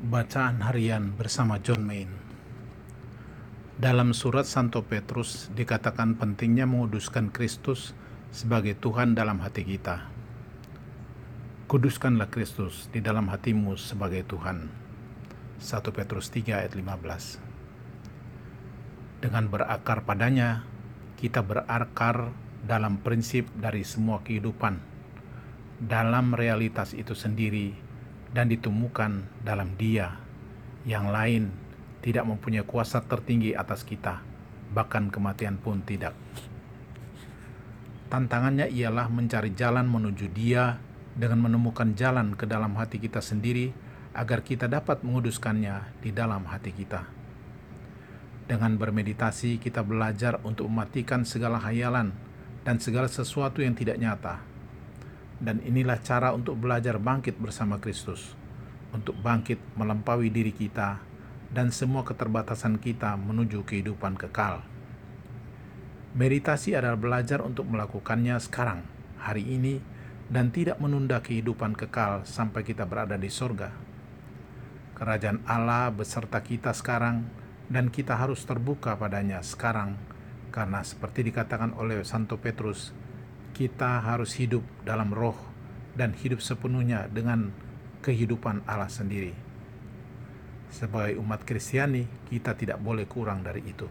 Bacaan Harian bersama John Main Dalam surat Santo Petrus dikatakan pentingnya menguduskan Kristus sebagai Tuhan dalam hati kita. Kuduskanlah Kristus di dalam hatimu sebagai Tuhan. 1 Petrus 3 ayat 15 Dengan berakar padanya, kita berakar dalam prinsip dari semua kehidupan, dalam realitas itu sendiri dan ditemukan dalam Dia. Yang lain tidak mempunyai kuasa tertinggi atas kita, bahkan kematian pun tidak. Tantangannya ialah mencari jalan menuju Dia dengan menemukan jalan ke dalam hati kita sendiri agar kita dapat menguduskannya di dalam hati kita. Dengan bermeditasi, kita belajar untuk mematikan segala hayalan dan segala sesuatu yang tidak nyata dan inilah cara untuk belajar bangkit bersama Kristus, untuk bangkit melampaui diri kita dan semua keterbatasan kita menuju kehidupan kekal. Meditasi adalah belajar untuk melakukannya sekarang, hari ini, dan tidak menunda kehidupan kekal sampai kita berada di sorga. Kerajaan Allah beserta kita sekarang, dan kita harus terbuka padanya sekarang, karena seperti dikatakan oleh Santo Petrus, kita harus hidup dalam roh dan hidup sepenuhnya dengan kehidupan Allah sendiri. Sebagai umat Kristiani, kita tidak boleh kurang dari itu.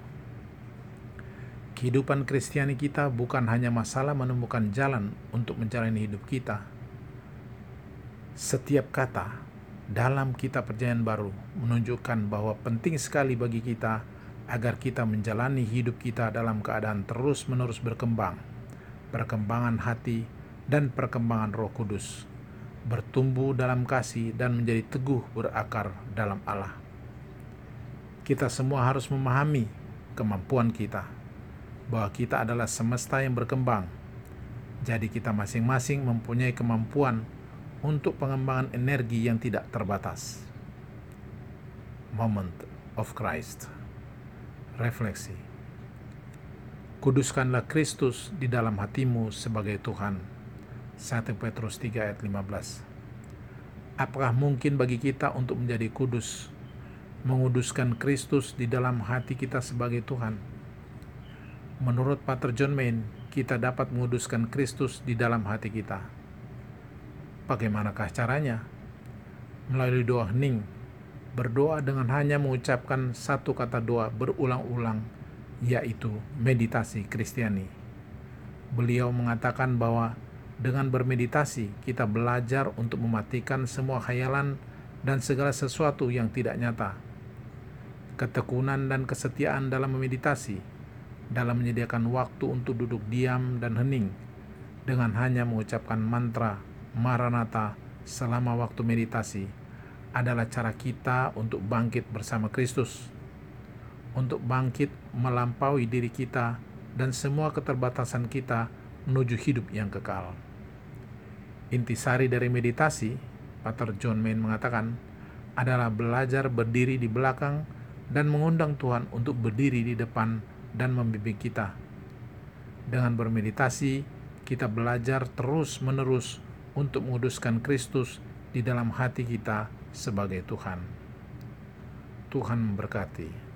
Kehidupan Kristiani kita bukan hanya masalah menemukan jalan untuk menjalani hidup kita. Setiap kata dalam kitab perjanjian baru menunjukkan bahwa penting sekali bagi kita agar kita menjalani hidup kita dalam keadaan terus-menerus berkembang perkembangan hati, dan perkembangan Roh Kudus, bertumbuh dalam kasih dan menjadi teguh berakar dalam Allah. Kita semua harus memahami kemampuan kita, bahwa kita adalah semesta yang berkembang. Jadi, kita masing-masing mempunyai kemampuan untuk pengembangan energi yang tidak terbatas. Moment of Christ. Refleksi. Kuduskanlah Kristus di dalam hatimu sebagai Tuhan. 1 Petrus 3 ayat 15 Apakah mungkin bagi kita untuk menjadi kudus, menguduskan Kristus di dalam hati kita sebagai Tuhan? Menurut Pater John Main, kita dapat menguduskan Kristus di dalam hati kita. Bagaimanakah caranya? Melalui doa hening, berdoa dengan hanya mengucapkan satu kata doa berulang-ulang yaitu meditasi Kristiani. Beliau mengatakan bahwa dengan bermeditasi kita belajar untuk mematikan semua khayalan dan segala sesuatu yang tidak nyata. Ketekunan dan kesetiaan dalam memeditasi, dalam menyediakan waktu untuk duduk diam dan hening, dengan hanya mengucapkan mantra Maranatha selama waktu meditasi, adalah cara kita untuk bangkit bersama Kristus untuk bangkit melampaui diri kita dan semua keterbatasan kita menuju hidup yang kekal. Intisari dari meditasi, Pater John Main mengatakan, adalah belajar berdiri di belakang dan mengundang Tuhan untuk berdiri di depan dan membimbing kita. Dengan bermeditasi, kita belajar terus-menerus untuk menguduskan Kristus di dalam hati kita sebagai Tuhan. Tuhan memberkati.